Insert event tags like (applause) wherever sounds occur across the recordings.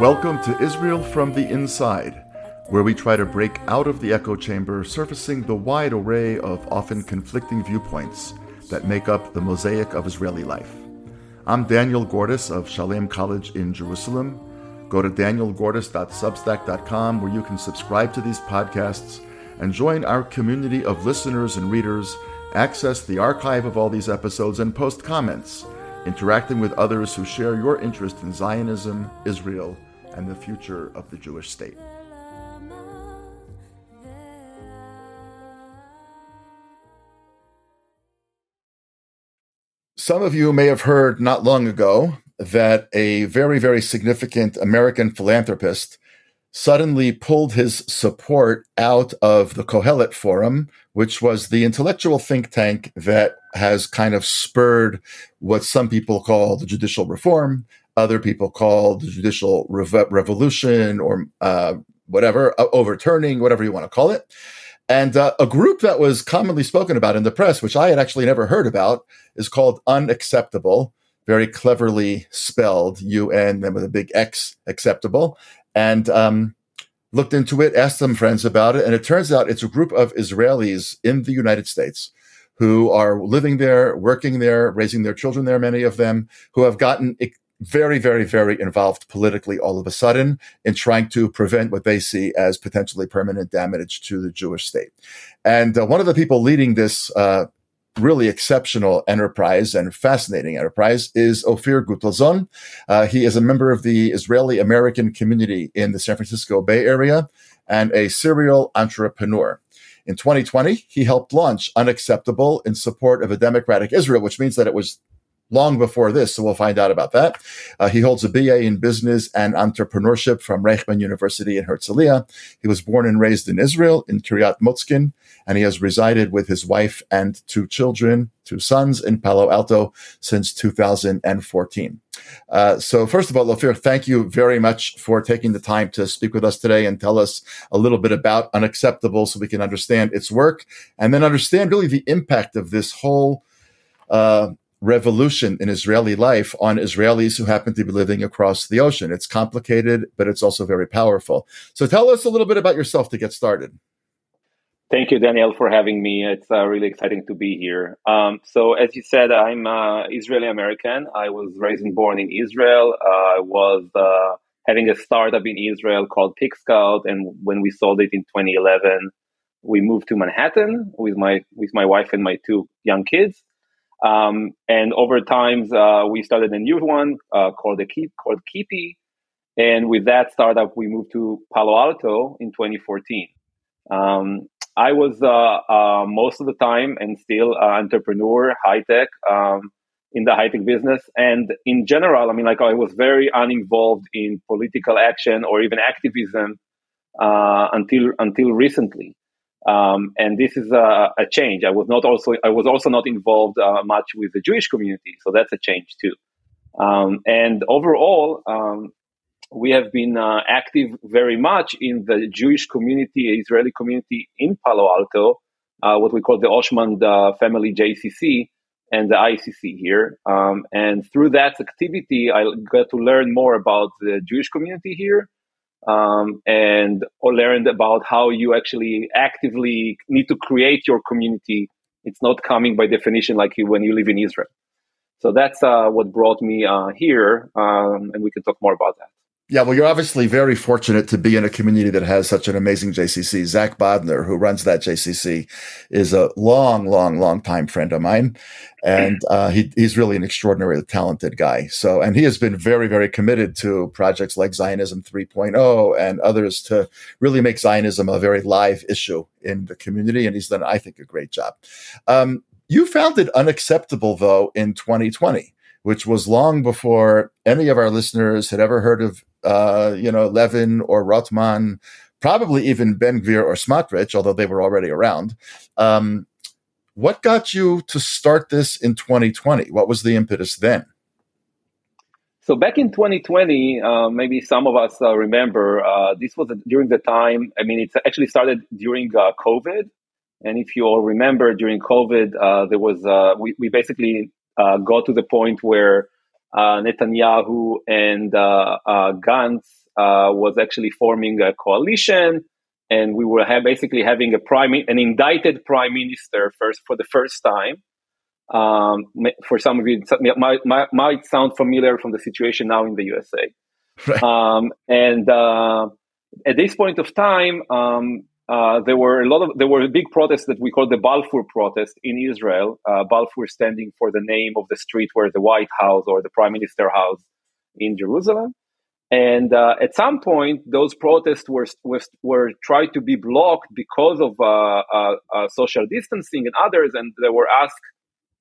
Welcome to Israel from the Inside, where we try to break out of the echo chamber, surfacing the wide array of often conflicting viewpoints that make up the mosaic of Israeli life. I'm Daniel Gordis of Shalem College in Jerusalem. Go to danielgordis.substack.com where you can subscribe to these podcasts and join our community of listeners and readers, access the archive of all these episodes, and post comments, interacting with others who share your interest in Zionism, Israel, and the future of the Jewish state. Some of you may have heard not long ago that a very, very significant American philanthropist suddenly pulled his support out of the Kohelet Forum, which was the intellectual think tank that has kind of spurred what some people call the judicial reform, other people call the judicial rev- revolution or uh, whatever, uh, overturning, whatever you want to call it. And uh, a group that was commonly spoken about in the press, which I had actually never heard about, is called UnXeptable, very cleverly spelled UN and with a big X acceptable. And um, looked into it, asked some friends about it, and it turns out it's a group of Israelis in the United States who are living there, working there, raising their children there, many of them, who have gotten very, very, very involved politically all of a sudden in trying to prevent what they see as potentially permanent damage to the Jewish state. And uh, one of the people leading this uh, really exceptional enterprise and fascinating enterprise is Offir Gutelzon. Uh, he is a member of the Israeli American community in the San Francisco Bay Area and a serial entrepreneur. In 2020, he helped launch UnXeptable in support of a democratic Israel, which means that it was long before this, so we'll find out about that. Uh, he holds a BA in business and entrepreneurship from Reichman University in Herzliya. He was born and raised in Israel, in Kiryat Motzkin, and he has resided with his wife and two children, two sons, in Palo Alto since 2014. Uh, so, first of all, Offir, thank you very much for taking the time to speak with us today and tell us a little bit about UnXeptable so we can understand its work and then understand really the impact of this whole uh, revolution in Israeli life on Israelis who happen to be living across the ocean. It's complicated, but it's also very powerful. So tell us a little bit about yourself to get started. Thank you, Daniel, for having me. It's uh, really exciting to be here. Um, so, as you said, I'm uh, Israeli American. I was raised and born in Israel. Uh, I was uh, having a startup in Israel called PicScout, and when we sold it in 2011, we moved to Manhattan with my with my wife and my two young kids. Um, and over time, uh, we started a new one uh, called the Keep called Keepy. And with that startup, we moved to Palo Alto in 2014. Um, I was uh, uh, most of the time and still an entrepreneur, high tech, um, in the high tech business. And in general, I mean, like I was very uninvolved in political action or even activism uh, until until recently. Um, and this is a, a, change. I was not also I was also not involved uh, much with the Jewish community, so that's a change too. Um, and overall, um, we have been uh, active very much in the Jewish community, Israeli community in Palo Alto, uh, what we call the Oshman uh, Family JCC and the ICC here. Um, and through that activity, I got to learn more about the Jewish community here um, and or learned about how you actually actively need to create your community. It's not coming by definition like you, when you live in Israel. So that's uh, what brought me uh, here, um, and we can talk more about that. Yeah, well, you're obviously very fortunate to be in a community that has such an amazing JCC. Zack Bodner, who runs that JCC, is a long, long, long time friend of mine, and uh, he, he's really an extraordinarily talented guy. So, and he has been very, very committed to projects like Zionism 3.0 and others to really make Zionism a very live issue in the community, and he's done, I think, a great job. Um, you it UnXeptable though in 2020 which was long before any of our listeners had ever heard of, uh, you know, Levin or Rothman, probably even Ben Gvir or Smotrich, although they were already around. Um, What got you to start this in 2020? What was the impetus then? So back in 2020, uh, maybe some of us uh, remember uh, this was during the time. I mean, it actually started during uh, COVID, and if you all remember, during COVID, uh, there was uh, we, we basically got to the point where Netanyahu and Gantz was actually forming a coalition, and we were ha- basically having a prime an indicted prime minister first for the first time um, for some of you, it might, might, might, sound familiar from the situation now in the USA. Right. Um, and uh, at this point of time, um, uh, there were a lot of there were big protests that we call the Balfour protest in Israel. Uh, Balfour standing for the name of the street where the White House or the Prime Minister House in Jerusalem. And uh, at some point, those protests were, were, were tried to be blocked because of uh, uh, uh, social distancing and others, and they were asked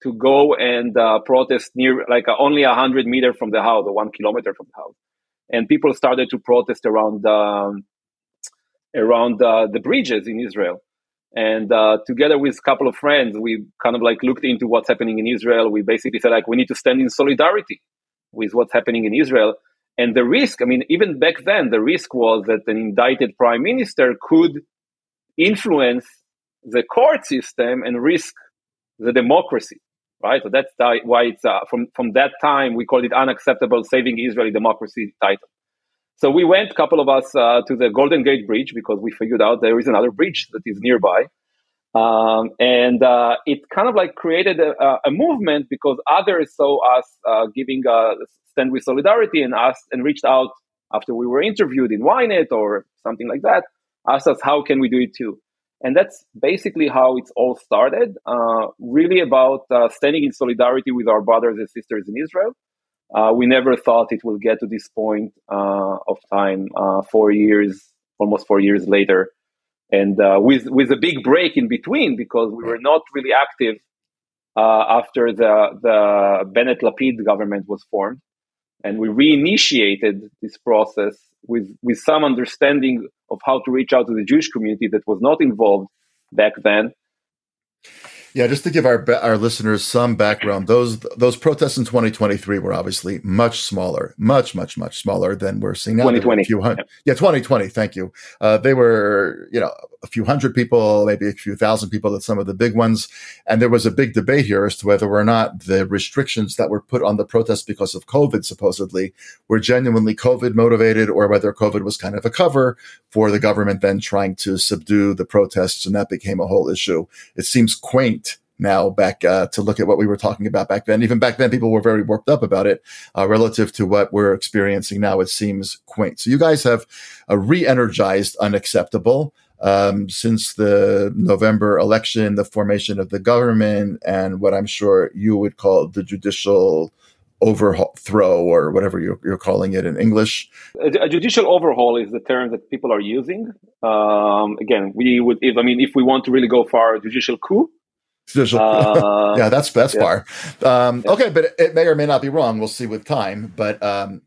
to go and protest near, like only a hundred meter from the house or one kilometer from the house, and people started to protest around um, around uh, the bridges in Israel. And uh, together with a couple of friends, we kind of like looked into what's happening in Israel. We basically said like we need to stand in solidarity with what's happening in Israel. And the risk, I mean, even back then, the risk was that an indicted prime minister could influence the court system and risk the democracy right? So that's why it's uh, from from that time we called it unacceptable saving Israeli democracy title. So we went, a couple of us, uh, to the Golden Gate Bridge because we figured out there is another bridge that is nearby, um, and uh, it kind of like created a, a, movement because others saw us uh, giving a stand with solidarity and asked and reached out after we were interviewed in Ynet or something like that, asked us how can we do it too. And that's basically how it's all started. Uh, really about uh, standing in solidarity with our brothers and sisters in Israel. Uh, we never thought it will get to this point uh, of time, uh, four years, almost four years later, and uh, with with a big break in between because we were not really active after the the Bennett Lapid government was formed, and we reinitiated this process with with some understanding of how to reach out to the Jewish community that was not involved back then. Yeah, just to give our our listeners some background, those those protests in 2023 were obviously much smaller, much much much smaller than we're seeing now. 2020, few hundred, yeah. yeah, 2020. Thank you. Uh, they were, you know, a few hundred people, maybe a few thousand people at some of the big ones, and there was a big debate here as to whether or not the restrictions that were put on the protests because of COVID, supposedly, were genuinely COVID motivated, or whether COVID was kind of a cover for the government then trying to subdue the protests, and that became a whole issue. It seems quaint now back uh, to look at what we were talking about back then. Even back then, people were very worked up about it uh, relative to what we're experiencing now. It seems quaint. So you guys have a re-energized UnXeptable um, since the November election, the formation of the government, and what I'm sure you would call the judicial overthrow or whatever you're, you're, calling it in English. A, judicial overhaul is the term that people are using. Um, again, we would, if I mean, if we want to really go far, judicial coup uh, (laughs) yeah, that's that's yeah. far. Um, okay, but it may or may not be wrong. We'll see with time. But um,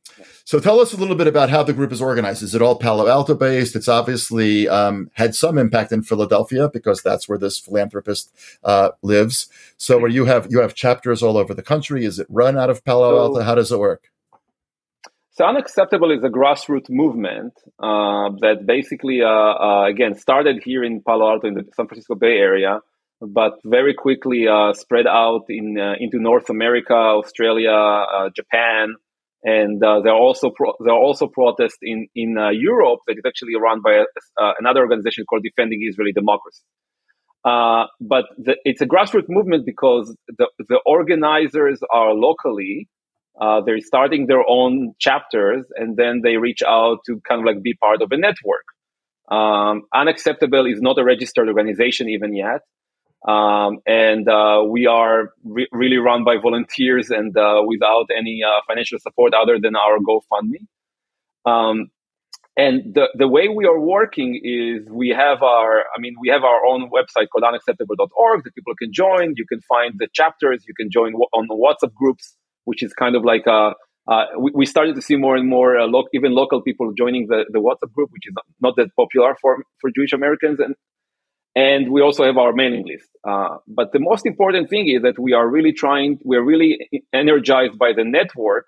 so tell us a little bit about how the group is organized. Is it all Palo Alto based? It's obviously um, had some impact in Philadelphia because that's where this philanthropist uh, lives. So where you have you have chapters all over the country. Is it run out of Palo so, Alto? How does it work? So UnXeptable is a grassroots movement uh, that basically, uh, uh, again, started here in Palo Alto in the San Francisco Bay Area but very quickly uh, spread out in uh, into North America, Australia, uh, Japan, and uh, there are also pro- there are also protests in in uh, Europe that is actually run by uh, another organization called Defending Israeli Democracy. but the, it's a grassroots movement because the the organizers are locally. they're starting their own chapters, and then they reach out to kind of like be part of a network. Um, UnXeptable is not a registered organization even yet. Um, and uh, we are re- really run by volunteers and uh, without any uh, financial support other than our GoFundMe. Um, and the, the way we are working is we have our, I mean, we have our own website called unacceptable.org that people can join. You can find the chapters. You can join on the WhatsApp groups, which is kind of like a, we, we, started to see more and more uh, lo- even local people joining the, the WhatsApp group, which is not that popular for, for Jewish Americans and and we also have our mailing list. Uh, but the most important thing is that we are really trying, we're really energized by the network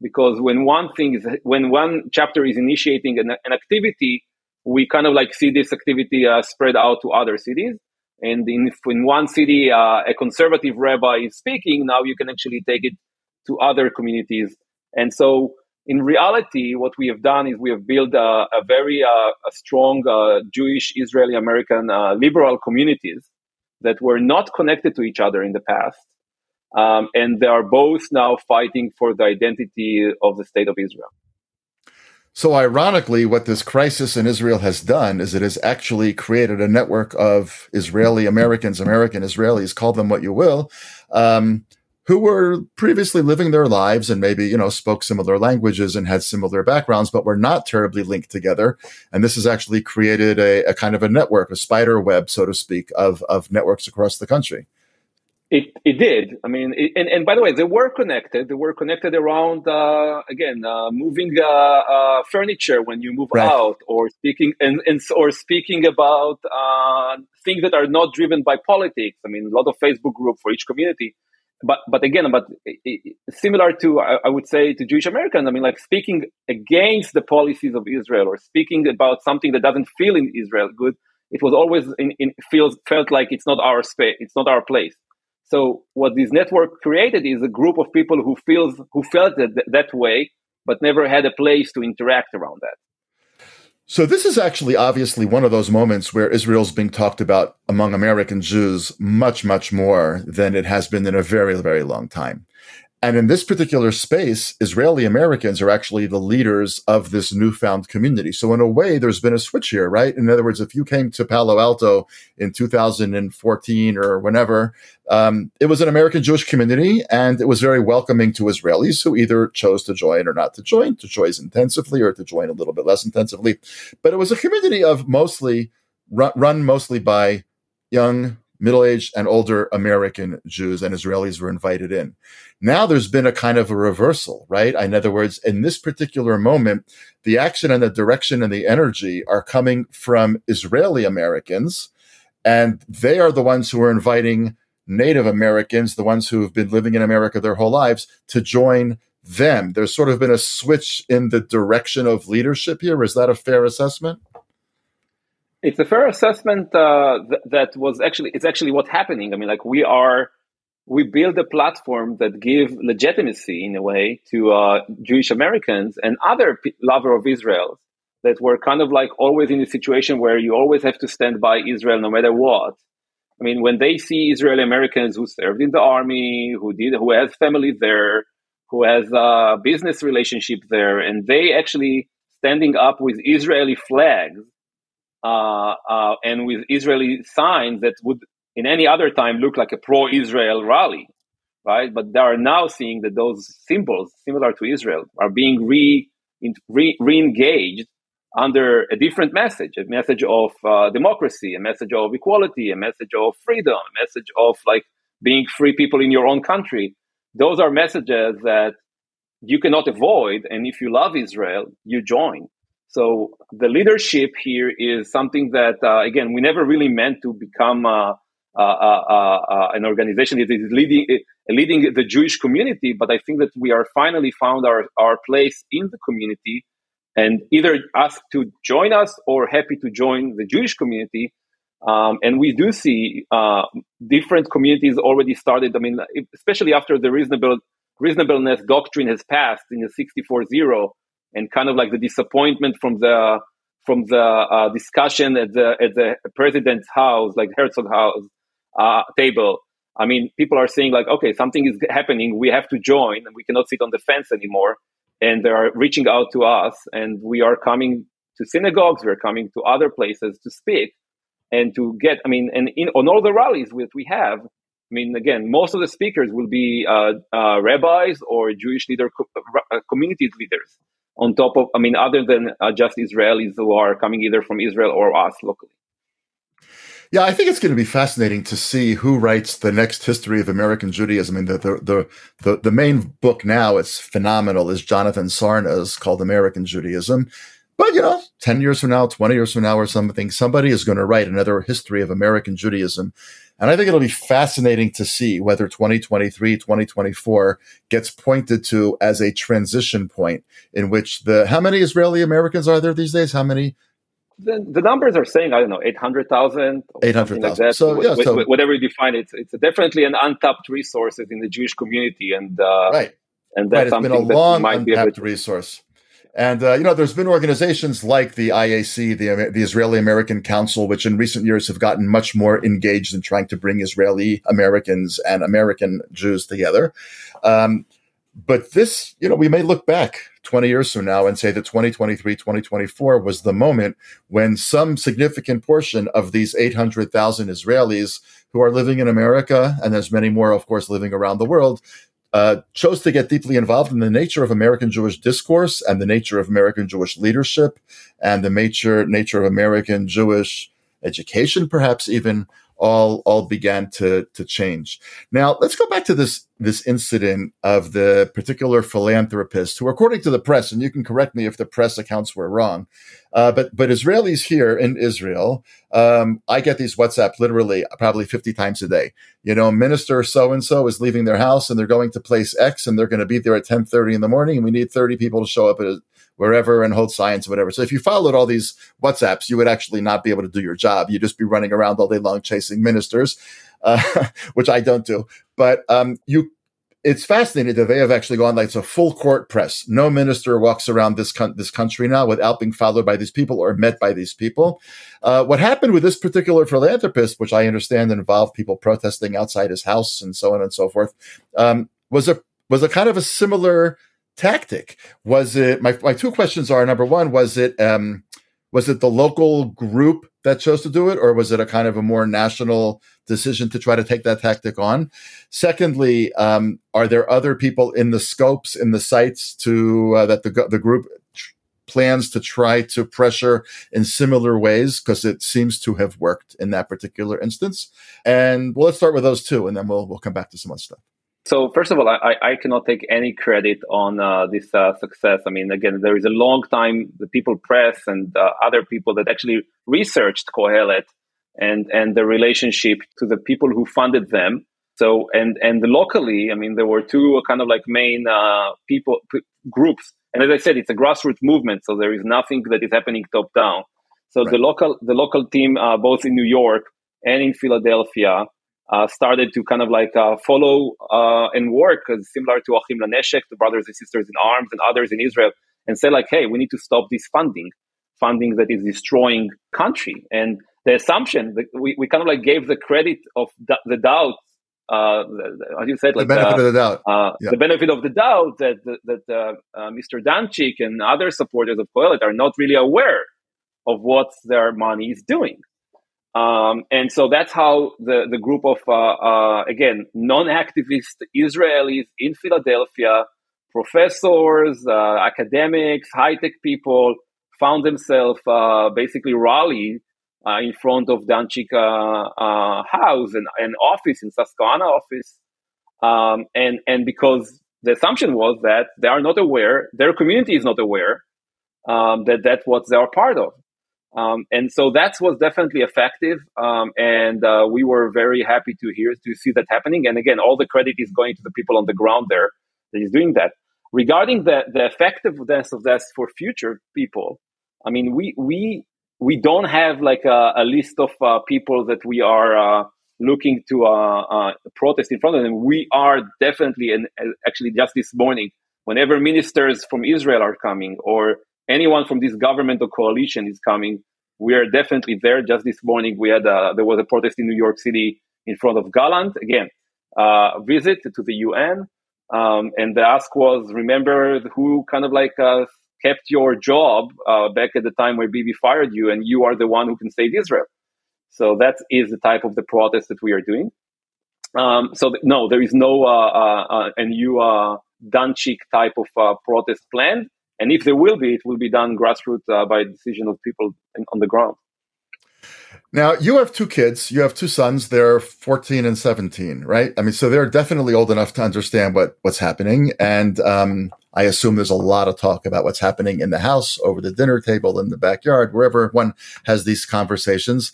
because when one thing is, when one chapter is initiating an, an activity, we kind of like see this activity uh, spread out to other cities. And in, in one city, uh, a conservative rabbi is speaking, now you can actually take it to other communities. And so in reality, what we have done is we have built a, a very uh, a strong uh, Jewish, Israeli American uh, liberal communities that were not connected to each other in the past. Um, and they are both now fighting for the identity of the state of Israel. So, ironically, what this crisis in Israel has done is it has actually created a network of Israeli Americans, American Israelis, call them what you will, um, who were previously living their lives and maybe, you know, spoke similar languages and had similar backgrounds, but were not terribly linked together. And this has actually created a, a kind of a network, a spider web, so to speak, of, of networks across the country. It, it did. I mean, it, and, and by the way, they were connected. They were connected around, uh, again, uh, moving uh, uh furniture when you move right. out, or speaking and, and or speaking about uh, things that are not driven by politics. I mean, a lot of Facebook group for each community but but again, but similar to I would say to Jewish Americans, I mean, like speaking against the policies of Israel or speaking about something that doesn't feel in Israel good. It was always in, in feels felt like it's not our space, it's not our place. So what this network created is a group of people who feels who felt that that way, but never had a place to interact around that. So this is actually obviously one of those moments where Israel's being talked about among American Jews much, much more than it has been in a very, very long time. And in this particular space, Israeli Americans are actually the leaders of this newfound community. So in a way, there's been a switch here, right? In other words, if you came to Palo Alto in 2014 or whenever, um, it was an American Jewish community and it was very welcoming to Israelis who either chose to join or not to join, to join intensively or to join a little bit less intensively. But it was a community of mostly run, run mostly by young middle aged and older American Jews and Israelis were invited in. Now there's been a kind of a reversal, right? In other words, in this particular moment, the action and the direction and the energy are coming from Israeli Americans, and they are the ones who are inviting Native Americans, the ones who have been living in America their whole lives, to join them. There's sort of been a switch in the direction of leadership here. Is that a fair assessment? It's a fair assessment uh, th- that was actually it's actually what's happening. I mean, like we are we build a platform that give legitimacy in a way to uh, Jewish Americans and other p- lover of Israel that were kind of like always in a situation where you always have to stand by Israel no matter what. I mean, when they see Israeli Americans who served in the army, who did, who has family there, who has a business relationship there, and they actually standing up with Israeli flags uh, uh, and with Israeli signs that would in any other time look like a pro-Israel rally, right? But they are now seeing that those symbols, similar to Israel, are being re, re engaged under a different message, a message of uh, democracy, a message of equality, a message of freedom, a message of like being free people in your own country. Those are messages that you cannot avoid, and if you love Israel, you join. So the leadership here is something that, uh, again, we never really meant to become uh, uh, uh, uh, an organization that is leading leading the Jewish community, but I think that we are finally found our, our place in the community and either asked to join us or happy to join the Jewish community. Um, and we do see uh, different communities already started. I mean, especially after the reasonable reasonableness doctrine has passed in the 64-0 and kind of like the disappointment from the from the uh, discussion at the at the president's house, like Herzog House, uh, table. I mean, people are saying like, okay, something is happening. We have to join, and we cannot sit on the fence anymore. And they are reaching out to us, and we are coming to synagogues. We're coming to other places to speak and to get. I mean, and in on all the rallies that we have. I mean, again, most of the speakers will be uh, uh, rabbis or Jewish leader uh, community leaders. On top of, I mean, other than uh, just Israelis who are coming either from Israel or us locally. Yeah, I think it's going to be fascinating to see who writes the next history of American Judaism. I mean, the the the, the, main book now, it's phenomenal, is Jonathan Sarna's called American Judaism. But, you know, 10 years from now, 20 years from now, or something, somebody is going to write another history of American Judaism. And I think it'll be fascinating to see whether 2023, 2024 gets pointed to as a transition point in which the, how many Israeli Americans are there these days? How many? The, the numbers are saying, I don't know, 800,000. 800,000. Like so, yeah, so, whatever you define it, it's definitely an untapped resource in the Jewish community. And, uh, right. And that's right. It's been a long untapped resource. And uh, you know, there's been organizations like the IAC, the the Israeli American Council, which in recent years have gotten much more engaged in trying to bring Israeli Americans and American Jews together. Um, but this, you know, we may look back 20 years from now and say that 2023, 2024 was the moment when some significant portion of these 800,000 Israelis who are living in America, and there's many more, of course, living around the world, uh, chose to get deeply involved in the nature of American Jewish discourse and the nature of American Jewish leadership and the nature nature of American Jewish education, perhaps even all all began to to change. Now let's go back to this this incident of the particular philanthropist who, according to the press, and you can correct me if the press accounts were wrong, uh, but but Israelis here in Israel, um, I get these WhatsApp literally probably fifty times a day. You know, minister so and so is leaving their house and they're going to place X and they're going to be there at ten thirty in the morning, and we need thirty people to show up at wherever and hold science, or whatever. So if you followed all these WhatsApps, you would actually not be able to do your job. You'd just be running around all day long chasing ministers, uh, (laughs) which I don't do. But um, you, it's fascinating that they have actually gone like it's a full court press. No minister walks around this con- this country now without being followed by these people or met by these people. Uh, what happened with this particular philanthropist, which I understand involved people protesting outside his house and so on and so forth, um, was a was a kind of a similar tactic? Was it my my two questions are number one, was it um was it the local group that chose to do it, or was it a kind of a more national decision to try to take that tactic on? Secondly, um, are there other people in the scopes in the sites to uh, that the the group plans to try to pressure in similar ways because it seems to have worked in that particular instance? And well, let's start with those two, and then we'll we'll come back to some other stuff. So first of all, I, I cannot take any credit on uh, this uh, success. I mean, again, there is a long time the people press and uh, other people that actually researched Kohelet and and the relationship to the people who funded them. So and and locally, I mean, there were two kind of like main uh, people p- groups. And as I said, it's a grassroots movement, so there is nothing that is happening top down. So right. the local the local team, uh, both in New York and in Philadelphia, uh, started to kind of like uh, follow uh, and work similar to Achim Laneshek, the brothers and sisters in arms, and others in Israel, and say like, hey, we need to stop this funding, funding that is destroying country. And the assumption that we, we kind of like gave the credit of the, the doubt, uh, as you said, like the benefit uh, of the doubt, uh, yeah. the benefit of the doubt that that, that Mr. Dantchik and other supporters of Kohelet are not really aware of what their money is doing. Um, and so that's how the, the group of, uh, uh, again, non activist Israelis in Philadelphia, professors, uh, academics, high tech people, found themselves uh, basically rallying uh, in front of Dantchik uh, house and, and office in Susquehanna office. Um, and, and because the assumption was that they are not aware, their community is not aware um, that that's what they are part of. Um, and so that was definitely effective. Um, and uh, we were very happy to hear, to see that happening. And again, all the credit is going to the people on the ground there that is doing that. Regarding the, the effectiveness of this for future people, I mean, we, we, we don't have like a, a list of uh, people that we are uh, looking to uh, uh, protest in front of them. We are definitely, and actually just this morning, whenever ministers from Israel are coming or anyone from this government or coalition is coming, we are definitely there. Just this morning, we had a, there was a protest in New York City in front of Gallant. Again, uh, visit to the UN, um, and the ask was, remember who kind of like uh, kept your job uh, back at the time where Bibi fired you, and you are the one who can save Israel. So that is the type of the protest that we are doing. Um, so th- no, there is no uh, uh, uh, a new Dantchik type of protest planned. And if there will be, it will be done grassroots uh, by decision of people in, on the ground. Now, you have two kids. You have two sons. They're 14 and 17, right? I mean, so they're definitely old enough to understand what, what's happening. And um, I assume there's a lot of talk about what's happening in the house, over the dinner table, in the backyard, wherever one has these conversations.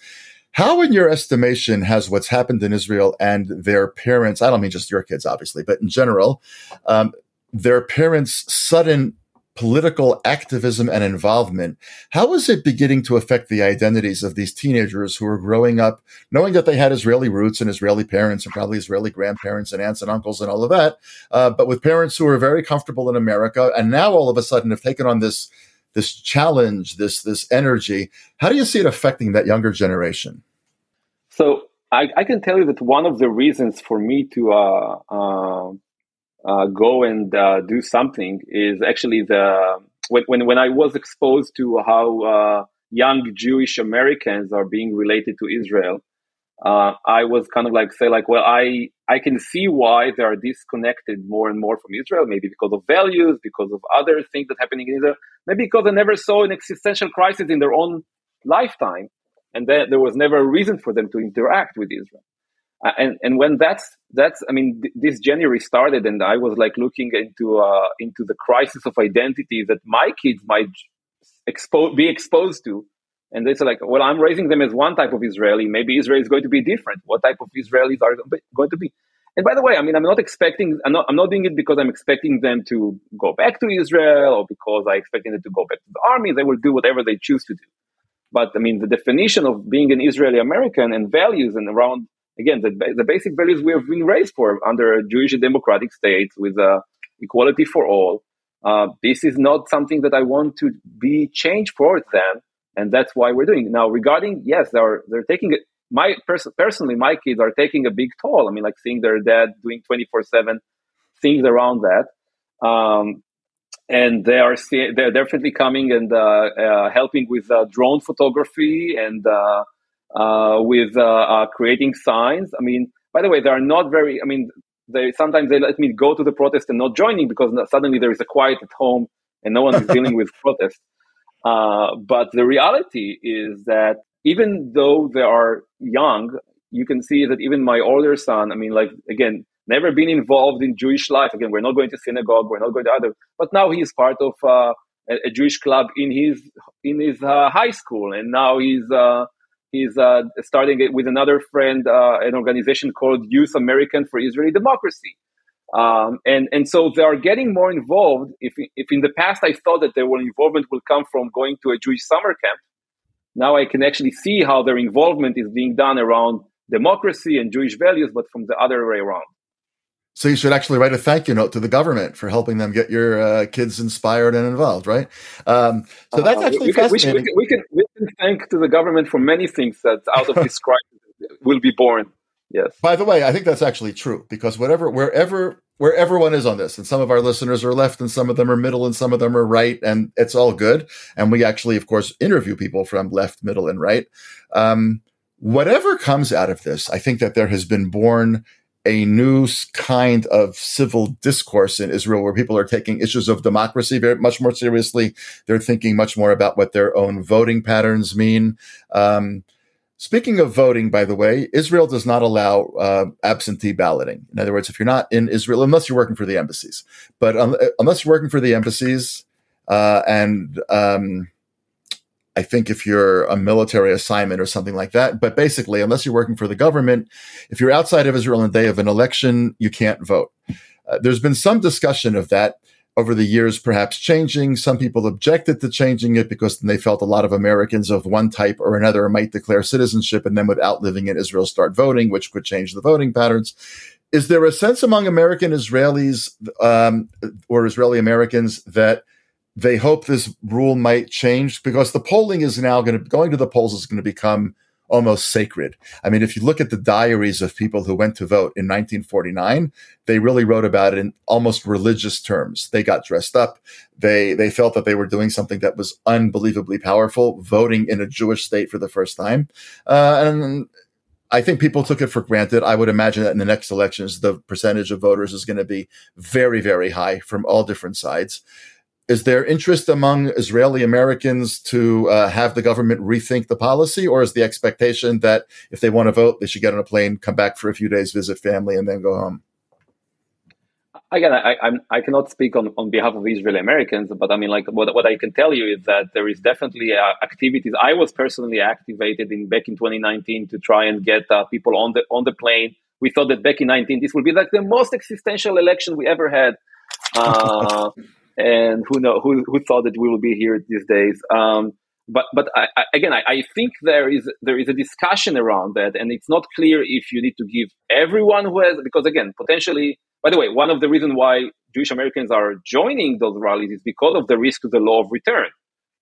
How, in your estimation, has what's happened in Israel and their parents, I don't mean just your kids, obviously, but in general, um, their parents' sudden political activism and involvement, how is it beginning to affect the identities of these teenagers who are growing up knowing that they had Israeli roots and Israeli parents and probably Israeli grandparents and aunts and uncles and all of that, uh, but with parents who are very comfortable in America and now all of a sudden have taken on this this challenge, this this energy. How do you see it affecting that younger generation? So I, I can tell you that one of the reasons for me to uh, uh, uh, go and uh, do something is actually the when, when, when I was exposed to how uh, young Jewish Americans are being related to Israel, uh, I was kind of like say like, well, I I can see why they are disconnected more and more from Israel, maybe because of values, because of other things that happening in Israel, maybe because they never saw an existential crisis in their own lifetime, and then there was never a reason for them to interact with Israel. Uh, and and when that's that's I mean th- this January started and I was like looking into uh, into the crisis of identity that my kids might be exposed to. And they say like well I'm raising them as one type of Israeli. Maybe Israel is going to be different. What type of Israelis are going to be? And by the way I mean I'm not expecting I'm not I'm not doing it because I'm expecting them to go back to Israel or because I expecting them to go back to the army. They will do whatever they choose to do. But I mean the definition of being an Israeli American and values and around again, the, the basic values we have been raised for under a Jewish democratic state with uh, equality for all. Uh, this is not something that I want to be changed for them, and that's why we're doing. It. Now, regarding yes, they're they're taking it. My pers- personally, my kids are taking a big toll. I mean, like seeing their dad doing twenty four seven things around that. Um, and they are they're definitely coming and uh, uh, helping with uh, drone photography and uh, with uh, uh, creating signs. I mean, by the way, they are not very. I mean, they sometimes they let me go to the protest and not joining because suddenly there is a quiet at home and no one is (laughs) dealing with protest. Uh, but the reality is that even though they are young, you can see that even my older son. I mean, like again, never been involved in Jewish life. Again, we're not going to synagogue, we're not going to other, but now he is part of uh, a, a, Jewish club in his in his uh, high school, and now he's He's uh, starting with another friend, uh, an organization called Youth American for Israeli Democracy. Um, and, and so they are getting more involved. If, if in the past I thought that their involvement will come from going to a Jewish summer camp, now I can actually see how their involvement is being done around democracy and Jewish values, but from the other way around. So you should actually write a thank you note to the government for helping them get your uh, kids inspired and involved, right? Um, so that's uh, actually uh, we, fascinating. We can, we, can, we, can, thank to the government for many things that out of (laughs) this crisis will be born. Yes. By the way, I think that's actually true because whatever, wherever, where everyone is on this, and some of our listeners are left, and some of them are middle, and some of them are right, and it's all good. And we actually, of course, interview people from left, middle, and right. Um, whatever comes out of this, I think that there has been born a new kind of civil discourse in Israel where people are taking issues of democracy very much more seriously. They're thinking much more about what their own voting patterns mean. Um, speaking of voting, by the way, Israel does not allow uh, absentee balloting. In other words, if you're not in Israel, unless you're working for the embassies, but um, unless you're working for the embassies uh, and um, I think if you're a military assignment or something like that, but basically, unless you're working for the government, if you're outside of Israel on the day of an election, you can't vote. Uh, there's been some discussion of that over the years, perhaps changing. Some people objected to changing it because they felt a lot of Americans of one type or another might declare citizenship and then without living in Israel start voting, which could change the voting patterns. Is there a sense among American Israelis um, or Israeli Americans that they hope this rule might change because the polling is now going to going to the polls is going to become almost sacred. I mean, if you look at the diaries of people who went to vote in 1949, they really wrote about it in almost religious terms. They got dressed up. They they felt that they were doing something that was unbelievably powerful, voting in a Jewish state for the first time. Uh, and I think people took it for granted. I would imagine that in the next elections, the percentage of voters is going to be very, very high from all different sides is there interest among Israeli Americans to uh, have the government rethink the policy, or is the expectation that if they want to vote, they should get on a plane, come back for a few days, visit family, and then go home? Again, I, I, I cannot speak on, on behalf of Israeli Americans, but I mean, like what, what I can tell you is that there is definitely uh, activities. I was personally activated in back in 2019 to try and get uh, people on the on the plane. We thought that back in 19 this would be like the most existential election we ever had. (laughs) And who know who, who thought that we will be here these days. Um, but but I, I, again I, I, think there is there is a discussion around that and it's not clear if you need to give everyone who has because again potentially by the way one of the reasons why jewish americans are joining those rallies is because of the risk to the law of return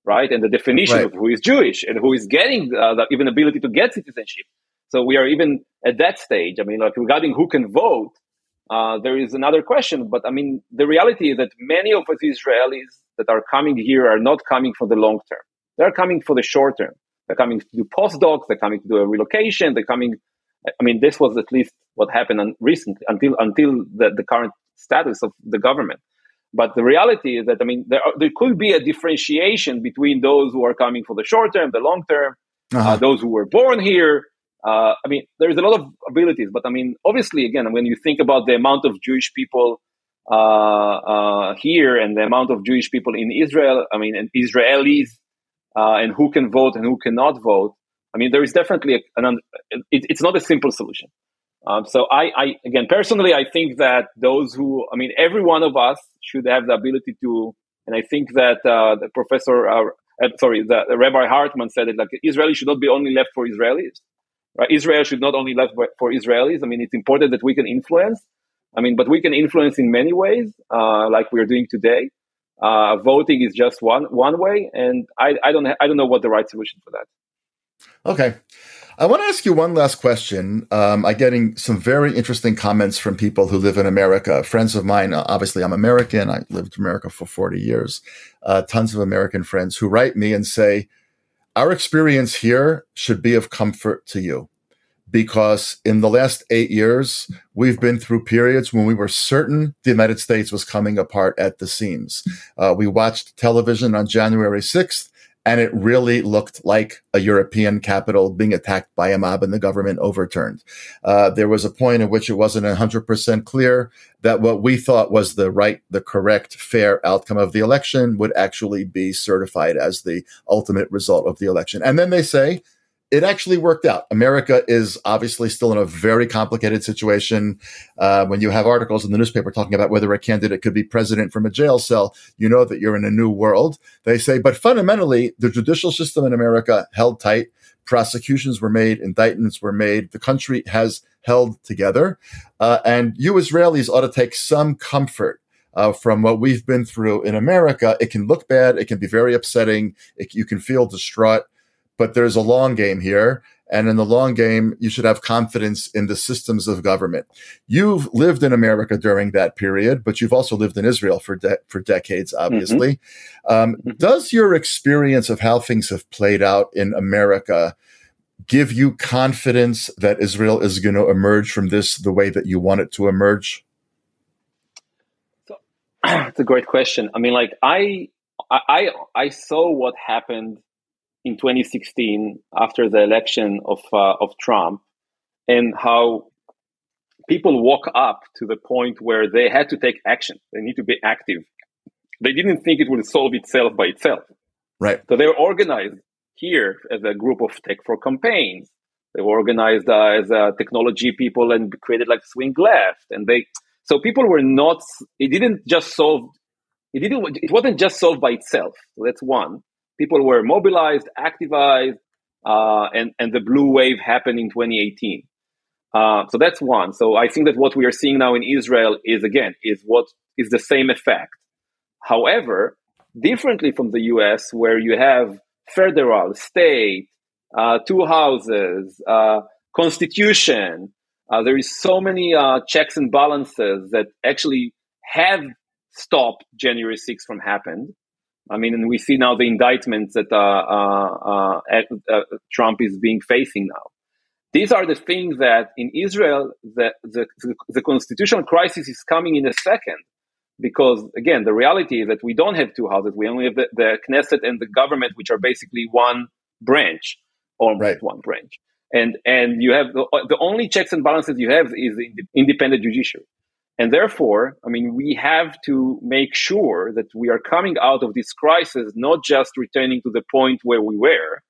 right? And the definition right. of who is jewish and who is getting uh, the even ability to get citizenship. So we are even at that stage i mean like regarding who can vote uh, there is another question, but I mean, the reality is that many of us Israelis that are coming here are not coming for the long term. They're coming for the short term. They're coming to do postdocs. They're coming to do a relocation. They're coming. I mean, this was at least what happened recently until until the, the current status of the government. But the reality is that I mean, there are, there could be a differentiation between those who are coming for the short term, the long term, uh-huh. uh, those who were born here, uh, I mean, there's a lot of abilities, but I mean, obviously, again, when you think about the amount of Jewish people uh, uh, here and the amount of Jewish people in Israel, I mean, and Israelis, uh, and who can vote and who cannot vote, I mean, there is definitely an, it, it's not a simple solution. Um, so I, I, again, personally, I think that those who, I mean, every one of us should have the ability to, and I think that uh, the professor, uh, sorry, the, the Rabbi Hartman said it like Israel should not be only left for Israelis Right? Israel should not only left for Israelis. I mean, it's important that we can influence. I mean, but we can influence in many ways, uh, like we're doing today. Uh, voting is just one one way, and I, I don't ha- I don't know what the right solution for that. Okay. I want to ask you one last question. Um, I'm getting some very interesting comments from people who live in America. Friends of mine, uh, obviously, I'm American. I lived in America for 40 years. Uh, tons of American friends who write me and say, our experience here should be of comfort to you because in the last eight years, we've been through periods when we were certain the United States was coming apart at the seams. Uh, we watched television on January 6th and it really looked like a European capital being attacked by a mob and the government overturned. Uh, there was a point at which it wasn't 100% clear that what we thought was the right, the correct, fair outcome of the election would actually be certified as the ultimate result of the election. And then they say, it actually worked out. America is obviously still in a very complicated situation. Uh, when you have articles in the newspaper talking about whether a candidate could be president from a jail cell, you know that you're in a new world. They say, but fundamentally, the judicial system in America held tight. Prosecutions were made, indictments were made. The country has held together. Uh, and you Israelis ought to take some comfort uh, from what we've been through in America. It can look bad. It can be very upsetting. It, you can feel distraught but there's a long game here. And in the long game, you should have confidence in the systems of government. You've lived in America during that period, but you've also lived in Israel for de- for decades, mm-hmm. obviously. Mm-hmm. Um, mm-hmm. Does your experience of how things have played out in America give you confidence that Israel is going to emerge from this the way that you want it to emerge? So, (clears throat) it's a great question. I mean, like I, I, I saw what happened in 2016 after the election of uh, of Trump, and how people woke up to the point where they had to take action. They need to be active. They didn't think it would solve itself by itself. Right. So they were organized here as a group of tech for campaigns. They were organized uh, as uh, technology people and created like swing left. And they, so people were not. It didn't just solve. It didn't. It wasn't just solved by itself. So that's one people were mobilized, activized, uh, and and the blue wave happened in 2018. Uh, so that's one. So I think that what we are seeing now in Israel is again is what is the same effect. However, differently from the U.S., where you have federal, state, uh, two houses, uh, constitution. Uh, there is so many uh, checks and balances that actually have stopped January 6th from happening. I mean, and we see now the indictments that uh, uh, uh, Trump is being facing now. These are the things that in Israel, the, the, the constitutional crisis is coming in a second. because again, the reality is that we don't have two houses. We only have the, the Knesset and the government, which are basically one branch, almost right. one branch. And and you have the, the only checks and balances you have is the independent judiciary. And therefore, I mean, we have to make sure that we are coming out of this crisis, not just returning to the point where we were,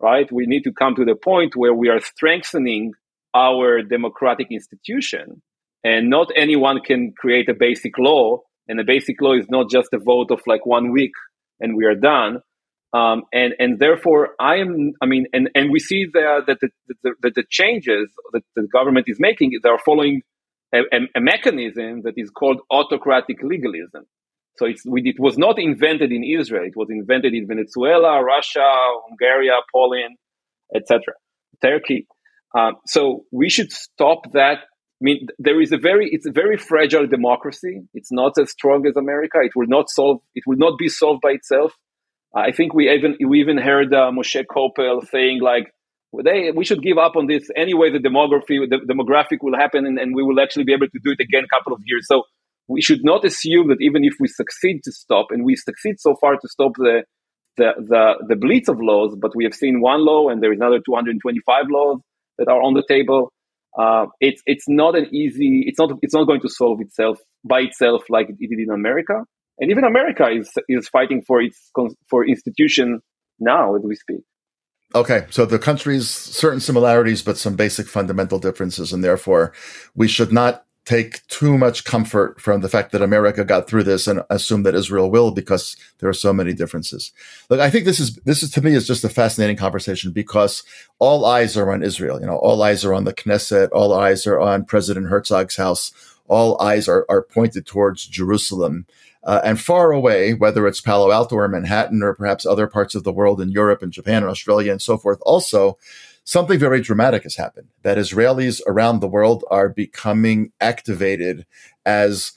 right? We need to come to the point where we are strengthening our democratic institution and not anyone can create a basic law and the basic law is not just a vote of like one week and we are done um, and and therefore I am I mean and and we see that that the, the, the, the changes that the government is making they are following a, a, mechanism that is called autocratic legalism so it was not invented in Israel. It was invented in Venezuela, Russia, Hungary, Poland, etc., Turkey. Um, so we should stop that. I mean, there is a very, it's a very fragile democracy. It's not as strong as America. It will not solve, it will not be solved by itself. I think we even, we even heard uh, Moshe Koppel saying like, they, we should give up on this anyway. The demography, the demographic will happen, and, and we will actually be able to do it again a couple of years. So we should not assume that even if we succeed to stop, and we succeed so far to stop the the the, the blitz of laws, but we have seen one law, and there is another 225 laws that are on the table. Uh, it's it's not an easy. It's not it's not going to solve itself by itself like it did in America, and even America is is fighting for its for institution now as we speak. Okay, so the countries certain similarities, but some basic fundamental differences, and therefore we should not take too much comfort from the fact that America got through this and assume that Israel will because there are so many differences. Look, I think this is this is to me is just a fascinating conversation because all eyes are on Israel. You know, all eyes are on the Knesset, all eyes are on President Herzog's house, all eyes are, are pointed towards Jerusalem. Uh, and far away, whether it's Palo Alto or Manhattan or perhaps other parts of the world in Europe and Japan and Australia and so forth, also, something very dramatic has happened that Israelis around the world are becoming activated as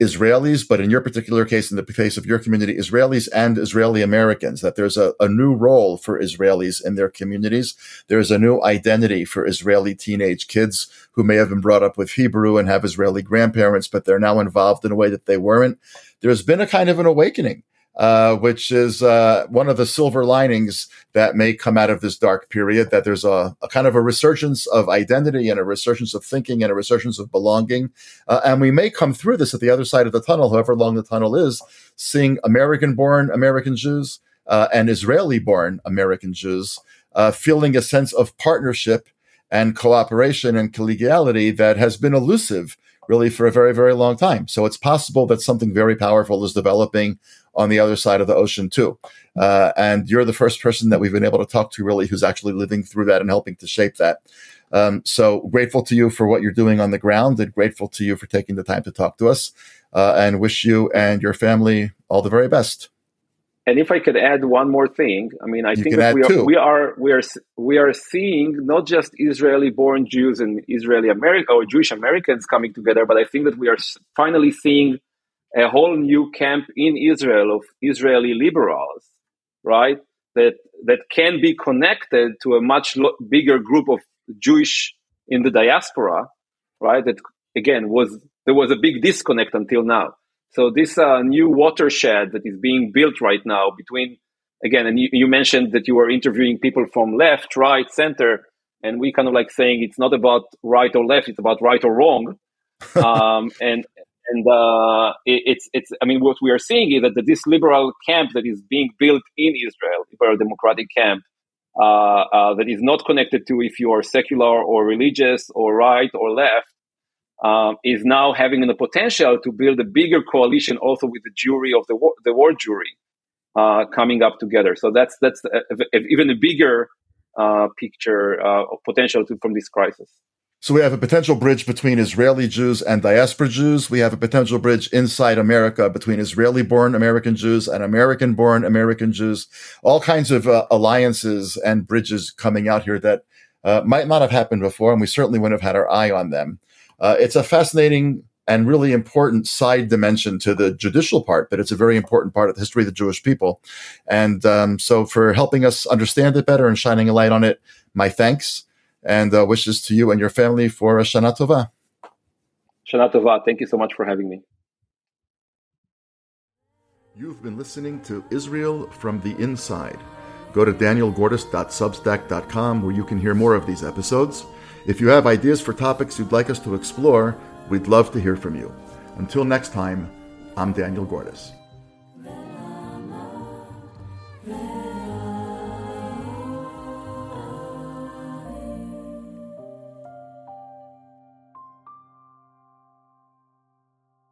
Israelis, but in your particular case, in the case of your community, Israelis and Israeli Americans, that there's a, a new role for Israelis in their communities. There's a new identity for Israeli teenage kids who may have been brought up with Hebrew and have Israeli grandparents, but they're now involved in a way that they weren't. There's been a kind of an awakening uh, which is uh, one of the silver linings that may come out of this dark period. That there's a, a, kind of a resurgence of identity and a resurgence of thinking and a resurgence of belonging. Uh, and we may come through this at the other side of the tunnel, however long the tunnel is, seeing American born American Jews uh, and Israeli born American Jews uh, feeling a sense of partnership and cooperation and collegiality that has been elusive really for a very, very long time. So it's possible that something very powerful is developing on the other side of the ocean too. Uh, and you're the first person that we've been able to talk to really who's actually living through that and helping to shape that. Um, so grateful to you for what you're doing on the ground and grateful to you for taking the time to talk to us uh, and wish you and your family all the very best. And if I could add one more thing, I mean, I you think that we are, we are we are we are seeing not just Israeli-born Jews and Israeli American or Jewish Americans coming together, but I think that we are finally seeing a whole new camp in Israel of Israeli liberals, right? That that can be connected to a much lo- bigger group of Jewish in the diaspora, right? That again was there was a big disconnect until now. So this uh, new watershed that is being built right now between again, and you, you mentioned that you were interviewing people from left, right, center, and we kind of like saying it's not about right or left; it's about right or wrong. (laughs) um, and and uh, it, it's it's I mean what we are seeing is that this liberal camp that is being built in Israel, liberal democratic camp, uh, uh, that is not connected to if you are secular or religious or right or left, um, is now having the potential to build a bigger coalition also with the Jewry of the war, the war Jewry uh, coming up together. So that's that's a, a, even a bigger uh, picture uh, of potential to, from this crisis. So we have a potential bridge between Israeli Jews and diaspora Jews. We have a potential bridge inside America between Israeli born American Jews and American born American Jews. All kinds of uh, alliances and bridges coming out here that uh, might not have happened before, and we certainly wouldn't have had our eye on them. Uh, it's a fascinating and really important side dimension to the judicial part, but it's a very important part of the history of the Jewish people. And um, so, for helping us understand it better and shining a light on it, my thanks and uh, wishes to you and your family for a Shana Tova. Shana Tova. Thank you so much for having me. You've been listening to Israel from the Inside. Go to danielgordis.substack.com where you can hear more of these episodes. If you have ideas for topics you'd like us to explore, we'd love to hear from you. Until next time, I'm Daniel Gordis.